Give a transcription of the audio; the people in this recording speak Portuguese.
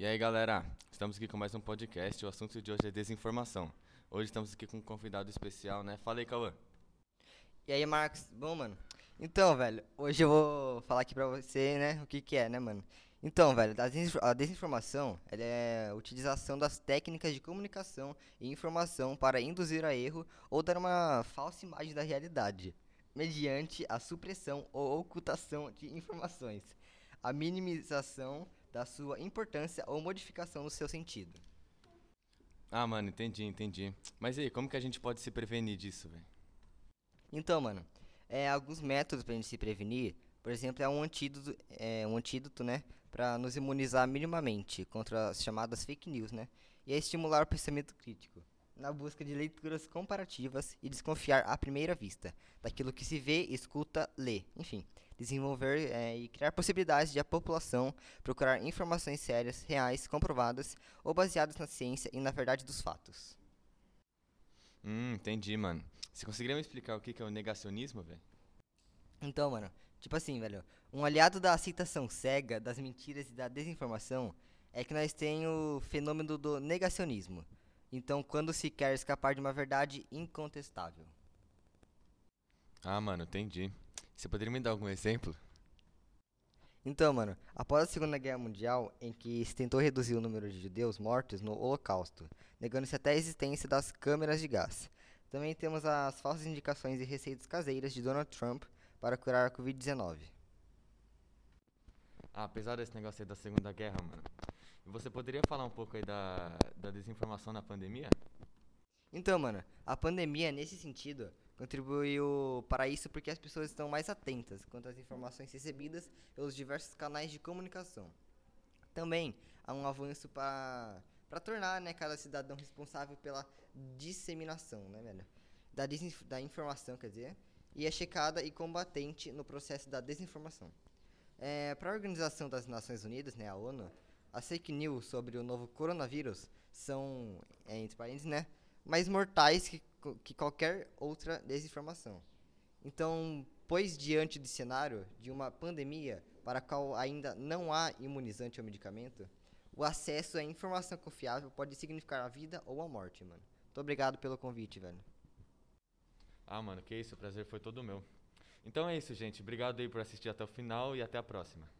E aí, galera, estamos aqui com mais um podcast. O assunto de hoje é desinformação. Hoje estamos aqui com um convidado especial, né? Fala aí, Cauã. E aí, Marcos? Bom, mano. Então, velho, hoje eu vou falar aqui pra você, né, o que que é, né, mano? Então, velho, a desinf- a desinformação é a utilização das técnicas de comunicação e informação para induzir a erro ou dar uma falsa imagem da realidade, mediante a supressão ou ocultação de informações, a minimização da sua importância ou modificação do seu sentido. Ah, mano, entendi, entendi. Mas e aí, como que a gente pode se prevenir disso, velho? Então, mano, é, alguns métodos pra gente se prevenir, por exemplo, é um antídoto, é, um antídoto, né, para nos imunizar minimamente contra as chamadas fake news, né, e é estimular o pensamento crítico, na busca de leituras comparativas e desconfiar à primeira vista daquilo que se vê, escuta, lê, enfim, desenvolver é, e criar possibilidades de a população procurar informações sérias, reais, comprovadas ou baseadas na ciência e na verdade dos fatos. Hum, entendi, mano. Você conseguiria me explicar o que que é o negacionismo, velho? Então, mano, tipo assim, velho, um aliado da aceitação cega das mentiras e da desinformação é que nós tem o fenômeno do negacionismo. Então, quando se quer escapar de uma verdade incontestável. Ah, mano, entendi. Você poderia me dar algum exemplo? Então, mano, após a Segunda Guerra Mundial, em que se tentou reduzir o número de judeus mortos no Holocausto, negando-se até a existência das câmeras de gás. Também temos as falsas indicações e receitas caseiras de Donald Trump para curar a Covid-19. Ah, apesar desse negócio aí da Segunda Guerra, mano, você poderia falar um pouco aí da, da desinformação na pandemia? Então, mano, a pandemia, nesse sentido, contribuiu para isso porque as pessoas estão mais atentas quanto às informações recebidas pelos diversos canais de comunicação. Também há um avanço para para tornar, né, cada cidadão responsável pela disseminação, né, velho? Da, da informação, quer dizer, e é checada e combatente no processo da desinformação. É, para a Organização das Nações Unidas, né, a ONU, as fake news sobre o novo coronavírus são, é, entre parênteses, né, mais mortais que, que qualquer outra desinformação. Então, pois diante do cenário de uma pandemia para a qual ainda não há imunizante ou medicamento, o acesso à informação confiável pode significar a vida ou a morte, mano. Muito obrigado pelo convite, velho. Ah, mano, que isso, o prazer foi todo meu. Então é isso, gente. Obrigado aí por assistir até o final e até a próxima.